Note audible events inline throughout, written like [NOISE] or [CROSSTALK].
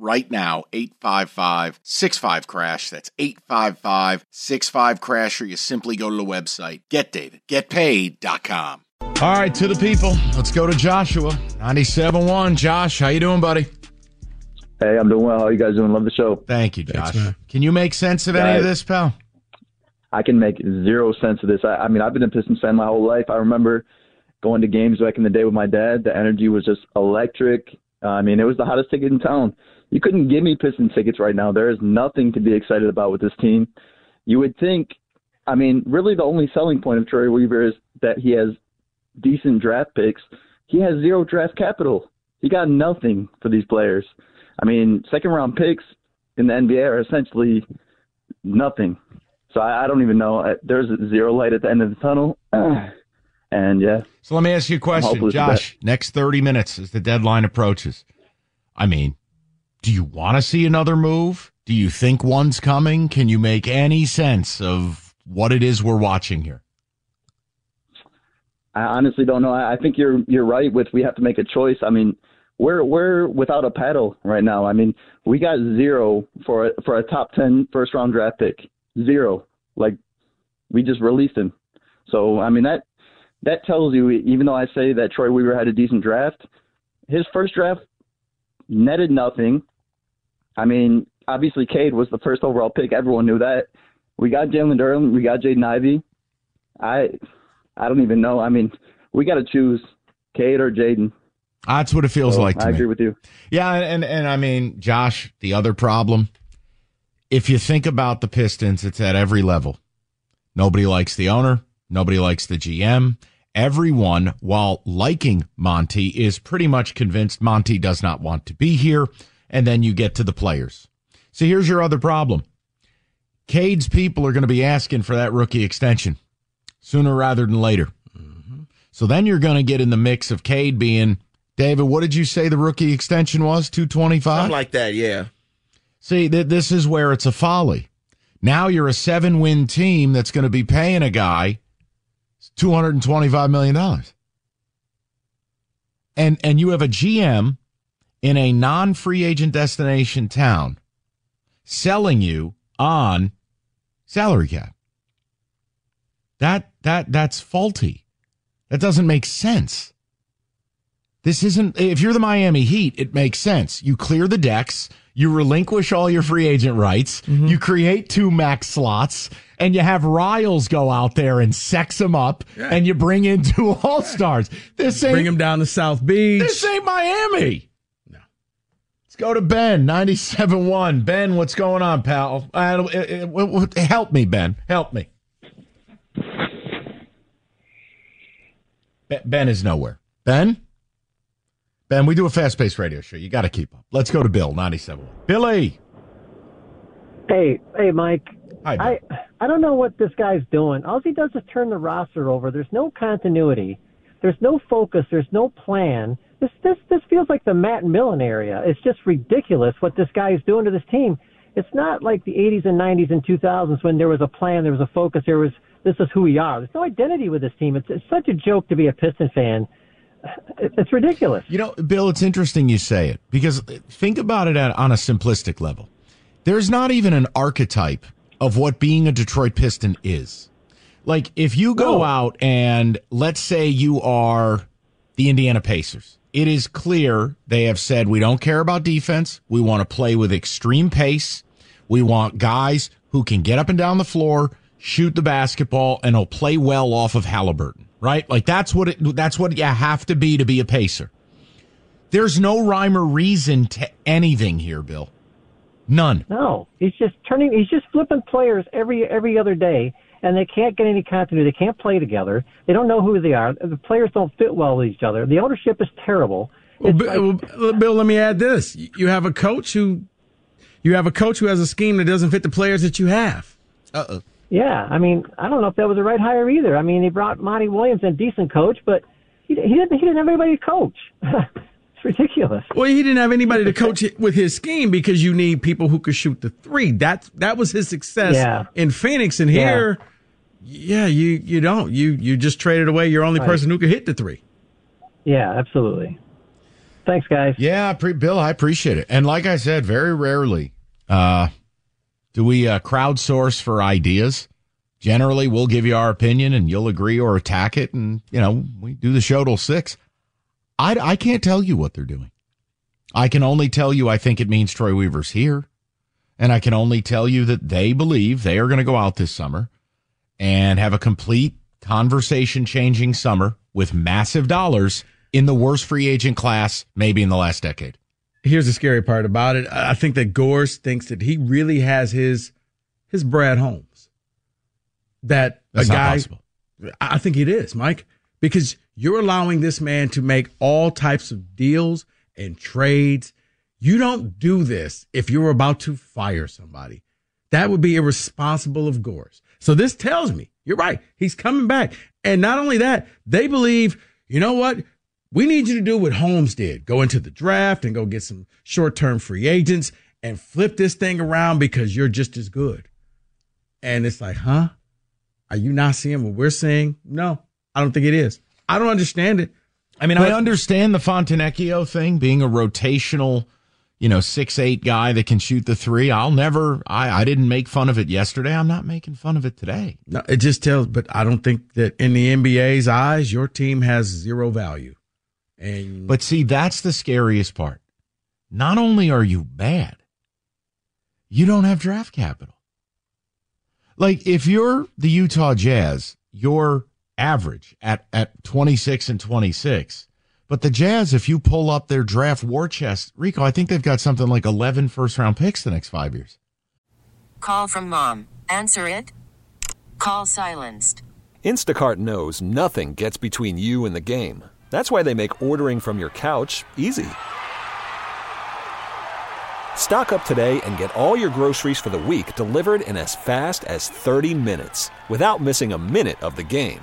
right now 855 65 crash that's 855 65 crash or you simply go to the website getdavidgetpaid.com All right, to the people. Let's go to Joshua. 97.1. Josh, how you doing, buddy? Hey, I'm doing well. How you guys doing? Love the show. Thank you, Josh. Can you make sense of any of this, pal? I can make zero sense of this. I, I mean, I've been a Pistons fan my whole life. I remember going to games back in the day with my dad. The energy was just electric. Uh, I mean, it was the hottest ticket in town. You couldn't give me Pistons tickets right now. There is nothing to be excited about with this team. You would think, I mean, really the only selling point of Troy Weaver is that he has decent draft picks. He has zero draft capital. He got nothing for these players. I mean, second round picks in the NBA are essentially nothing. So I, I don't even know. I- There's zero light at the end of the tunnel. [SIGHS] and yeah. So let me ask you a question, Josh. Next 30 minutes as the deadline approaches. I mean, do you want to see another move? Do you think one's coming? Can you make any sense of what it is we're watching here? I honestly don't know. I think you're you're right. With we have to make a choice. I mean, we're we're without a paddle right now. I mean, we got zero for a, for a top 10 first round draft pick. Zero. Like we just released him. So I mean that that tells you. Even though I say that Troy Weaver had a decent draft, his first draft netted nothing. I mean, obviously Cade was the first overall pick. Everyone knew that. We got Jalen Duren. We got Jaden Ivey. I I don't even know. I mean, we got to choose Cade or Jaden. That's what it feels So, like to I me. agree with you. Yeah, and and I mean, Josh, the other problem, if you think about the Pistons, it's at every level. Nobody likes the owner, nobody likes the GM. Everyone, while liking Monty, is pretty much convinced Monty does not want to be here. And then you get to the players. So here's your other problem. Cade's people are going to be asking for that rookie extension sooner rather than later. Mm-hmm. So then you're going to get in the mix of Cade being, David, what did you say the rookie extension was? 225? Something like that, yeah. See, th- this is where it's a folly. Now you're a seven win team that's going to be paying a guy $225 million. And, and you have a GM in a non free agent destination town selling you on salary cap. That, that, that's faulty. That doesn't make sense. This isn't, if you're the Miami Heat, it makes sense. You clear the decks, you relinquish all your free agent rights, mm-hmm. you create two max slots, and you have Riles go out there and sex them up, and you bring in two [LAUGHS] all stars. This ain't, Bring him down to South Beach. this ain't Miami. Go to Ben, 97.1. Ben, what's going on, pal? Uh, uh, uh, uh, help me, Ben. Help me. Ben is nowhere. Ben? Ben, we do a fast paced radio show. You got to keep up. Let's go to Bill, 97. Billy. Hey, hey, Mike. Hi, Bill. I I don't know what this guy's doing. All he does is turn the roster over. There's no continuity. There's no focus. There's no plan. This this this feels like the Matt Millen area. It's just ridiculous what this guy is doing to this team. It's not like the 80s and 90s and 2000s when there was a plan, there was a focus, there was this is who we are. There's no identity with this team. It's, it's such a joke to be a Piston fan. It's ridiculous. You know, Bill, it's interesting you say it because think about it at, on a simplistic level. There's not even an archetype of what being a Detroit Piston is. Like, if you go No. out and let's say you are the Indiana Pacers, it is clear they have said we don't care about defense. We want to play with extreme pace. We want guys who can get up and down the floor, shoot the basketball, and will play well off of Halliburton. right? Like that's what it, that's what you have to be to be a pacer. There's no rhyme or reason to anything here, Bill. None. No, he's just turning. He's just flipping players every every other day, and they can't get any continuity. They can't play together. They don't know who they are. The players don't fit well with each other. The ownership is terrible. Well, It's Bill, like- well, Bill, let me add this: you have a coach who, you have a coach who has a scheme that doesn't fit the players that you have. Uh oh. yeah, I mean, I don't know if that was the right hire either. I mean, they brought Monty Williams in, decent coach, but he, he didn't. He didn't have anybody to coach. [LAUGHS] it's ridiculous. Well, he didn't have anybody to coach with his scheme because you need people who could shoot the three. That that was his success Yeah. in Phoenix, and here, yeah, you you don't you you just traded away your only Right. person who could hit the three. Yeah, absolutely. Thanks, guys. Yeah, pre- Bill, I appreciate it. And like I said, very rarely uh, do we uh, crowdsource for ideas. Generally, we'll give you our opinion and you'll agree or attack it. And, you know, we do the show till six. I, I can't tell you what they're doing. I can only tell you I think it means Troy Weaver's here. And I can only tell you that they believe they are going to go out this summer and have a complete conversation changing summer with massive dollars in the worst free agent class maybe in the last decade. Here's the scary part about it. I think that Gores thinks that he really has his his Brad Holmes. That That's a guy. I think it is, Mike, because you're allowing this man to make all types of deals and trades. You don't do this if you're about to fire somebody. That would be irresponsible of Gores. So this tells me you're right. He's coming back. And not only that, they believe, you know what? We need you to do what Holmes did. Go into the draft and go get some short-term free agents and flip this thing around because you're just as good. And it's like, huh? Are you not seeing what we're seeing? No, I don't think it is. I don't understand it. I mean, I understand the Fontecchio thing being a rotational, you know, six eight guy that can shoot the three. I'll never. I I didn't make fun of it yesterday. I'm not making fun of it today. No, it just tells, but I don't think that in the NBA's eyes, your team has zero value. And But see, that's the scariest part. Not only are you bad, you don't have draft capital. Like if you're the Utah Jazz, you're average at, at 26 and 26. But the Jazz, if you pull up their draft war chest, Rico, I think they've got something like 11 first round picks the next five years. Call from mom. Answer it. Call silenced. Instacart knows nothing gets between you and the game. That's why they make ordering from your couch easy. Stock up today and get all your groceries for the week delivered in as fast as 30 minutes without missing a minute of the game.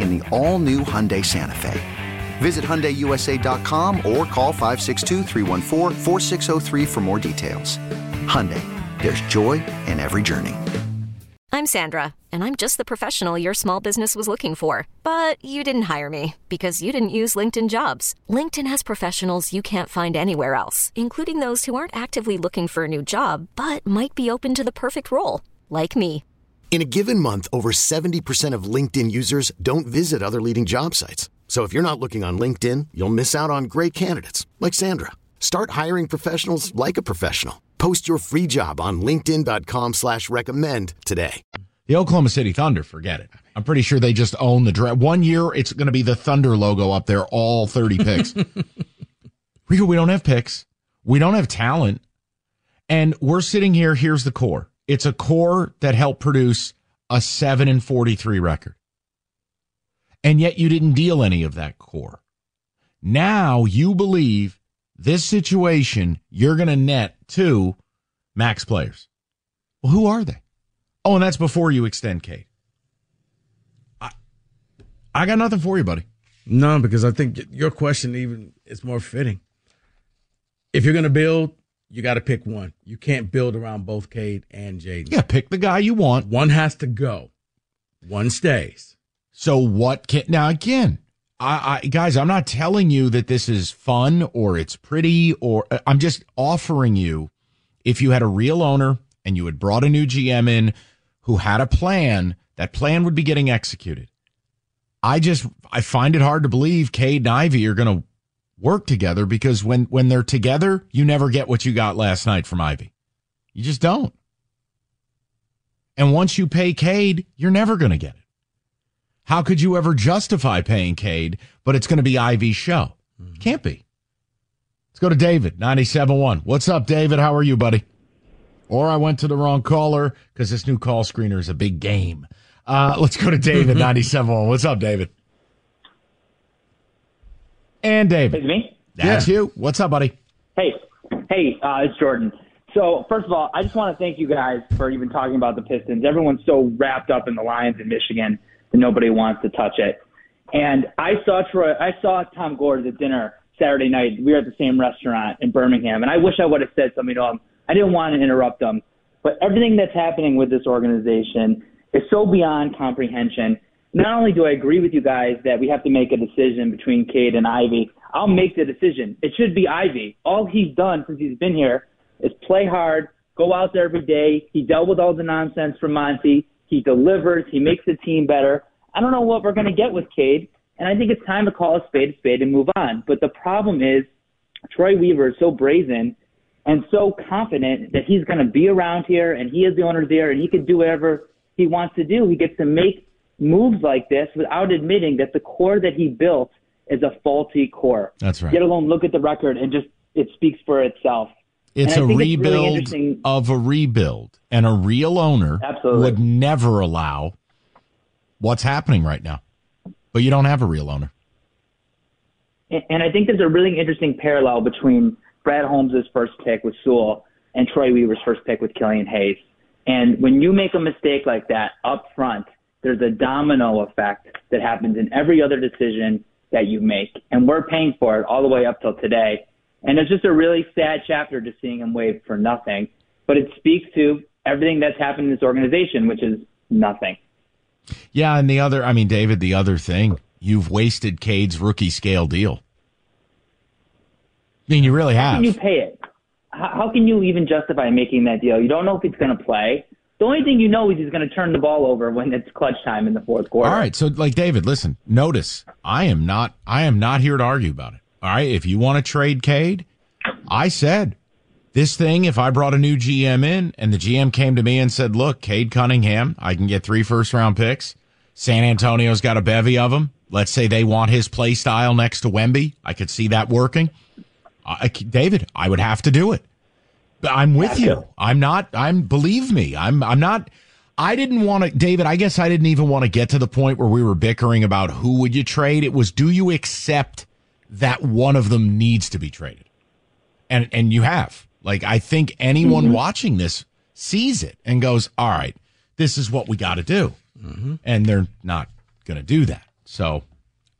in the all new Hyundai Santa Fe. Visit HyundaiUSA.com or call 562-314-4603 for more details. Hyundai, there's joy in every journey. I'm Sandra, and I'm just the professional your small business was looking for. But you didn't hire me because you didn't use LinkedIn jobs. LinkedIn has professionals you can't find anywhere else, including those who aren't actively looking for a new job but might be open to the perfect role, like me. In a given month, over 70% of LinkedIn users don't visit other leading job sites. So if you're not looking on LinkedIn, you'll miss out on great candidates like Sandra. Start hiring professionals like a professional. Post your free job on linkedin.com slash recommend today. The Oklahoma City Thunder, forget it. I'm pretty sure they just own the draft. One year, it's going to be the Thunder logo up there, all 30 picks. [LAUGHS] Rico, we don't have picks. We don't have talent. And we're sitting here. Here's the core. It's a core that helped produce a 7 and 43 record. And yet you didn't deal any of that core. Now you believe this situation you're going to net two max players. Well, who are they? Oh, and that's before you extend Cade. I, I got nothing for you, buddy. No, because I think your question even is more fitting. If you're going to build, you got to pick one. You can't build around both Cade and Jaden. Yeah, pick the guy you want. One has to go. One stays. So what can now again? I, I guys, I'm not telling you that this is fun or it's pretty or uh, I'm just offering you if you had a real owner and you had brought a new GM in who had a plan, that plan would be getting executed. I just I find it hard to believe Cade and Ivey are going to work together because when when they're together, you never get what you got last night from Ivey. You just don't. And once you pay Cade, you're never going to get it. How could you ever justify paying Cade, but it's going to be Ivey's show? Can't be. Let's go to David, 97.1. What's up, David? How are you, buddy? Or I went to the wrong caller because this new call screener is a big game. Uh, let's go to David, [LAUGHS] 97.1. What's up, David? And David. It's me? That's Yeah. you. What's up, buddy? Hey, hey, uh, it's Jordan. So first of all, I just want to thank you guys for even talking about the Pistons. Everyone's so wrapped up in the Lions in Michigan that nobody wants to touch it. And I saw Troy, I saw Tom Gores at dinner Saturday night. We were at the same restaurant in Birmingham, and I wish I would have said something to him. I didn't want to interrupt him, but everything that's happening with this organization is so beyond comprehension. Not only do I agree with you guys that we have to make a decision between Cade and Ivey, I'll make the decision. It should be Ivey. All he's done since he's been here is play hard, go out there every day. He dealt with all the nonsense from Monty. He delivers. He makes the team better. I don't know what we're going to get with Cade, and I think it's time to call a spade a spade and move on. But the problem is, Troy Weaver is so brazen and so confident that he's going to be around here and he is the owner there and he can do whatever he wants to do. He gets to make moves like this without admitting that the core that he built is a faulty core. That's right. Let alone look at the record and just it speaks for itself. It's a think it's really rebuild of a rebuild, and a real owner Absolutely. would never allow what's happening right now. But you don't have a real owner. And and I think there's a really interesting parallel between Brad Holmes' first pick with Sewell and Troy Weaver's first pick with Killian Hayes. And when you make a mistake like that up front, there's a domino effect that happens in every other decision that you make. And we're paying for it all the way up till today. And it's just a really sad chapter just seeing him wave for nothing. But it speaks to everything that's happened in this organization, which is nothing. Yeah, and the other, I mean, David, the other thing, you've wasted Cade's rookie scale deal. I mean, you really have. How can you pay it? How, how can you even justify making that deal? You don't know if he's going to play. The only thing you know is he's going to turn the ball over when it's clutch time in the fourth quarter. All right, so like David, listen, notice I am not I am not here to argue about it. All right, if you want to trade Cade, I said this thing. If I brought a new GM in and the GM came to me and said, "Look, Cade Cunningham, I can get three first round picks. San Antonio's got a bevy of them. Let's say they want his play style next to Wemby. I could see that working. I, David, I would have to do it. I'm with you. I'm not. I'm believe me. I'm. I'm not. I didn't want to, David. I guess I didn't even want to get to the point where we were bickering about who would you trade. It was, do you accept that one of them needs to be traded? And and you have. Like I think anyone Mm-hmm. watching this sees it and goes, "All right, this is what we got to do," Mm-hmm. and they're not going to do that. So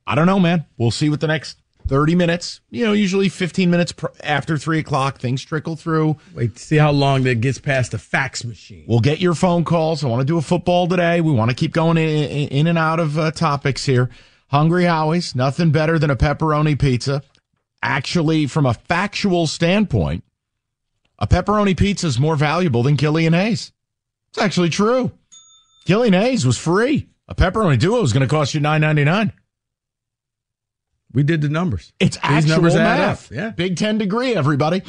I don't know, man. We'll see what the next. 30 minutes, you know, usually 15 minutes pr- after three o'clock, things trickle through. Wait see how long that gets past the fax machine. We'll get your phone calls. I want to do a football today. We want to keep going in, in, in and out of uh, topics here. Hungry Howie's, nothing better than a pepperoni pizza. Actually, from a factual standpoint, a pepperoni pizza is more valuable than Killian Hayes. It's actually true. Killian Hayes was free. A pepperoni duo is going to cost you nine ninety nine. We did the numbers. It's These actual numbers add math. up. Yeah. Big Ten degree, everybody.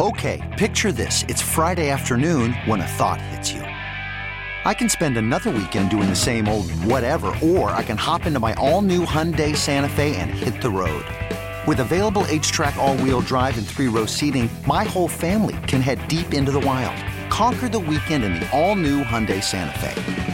Okay, picture this. It's Friday afternoon when a thought hits you. I can spend another weekend doing the same old whatever, or I can hop into my all new Hyundai Santa Fe and hit the road. With available HTRAC, all wheel drive, and three row seating, my whole family can head deep into the wild. Conquer the weekend in the all new Hyundai Santa Fe.